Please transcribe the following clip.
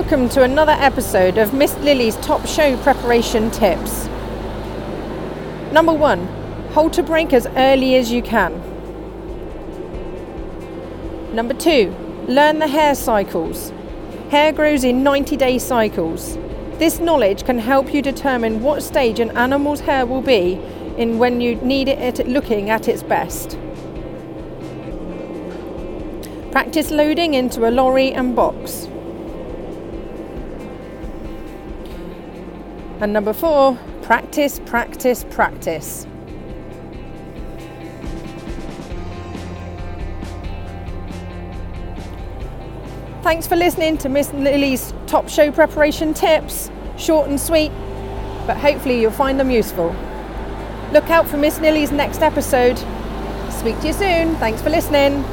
welcome to another episode of Miss Lily's top show preparation tips. Number one, halter break as early as you can. Number two, learn the hair cycles. Hair grows in 90 day cycles. This knowledge can help you determine what stage an animal's hair will be in when you need it looking at its best. Practice loading into a lorry and box. And number four, practice, practice, practice. Thanks for listening to Miss Lily's top show preparation tips. Short and sweet, but hopefully you'll find them useful. Look out for Miss Lily's next episode. Speak to you soon. Thanks for listening.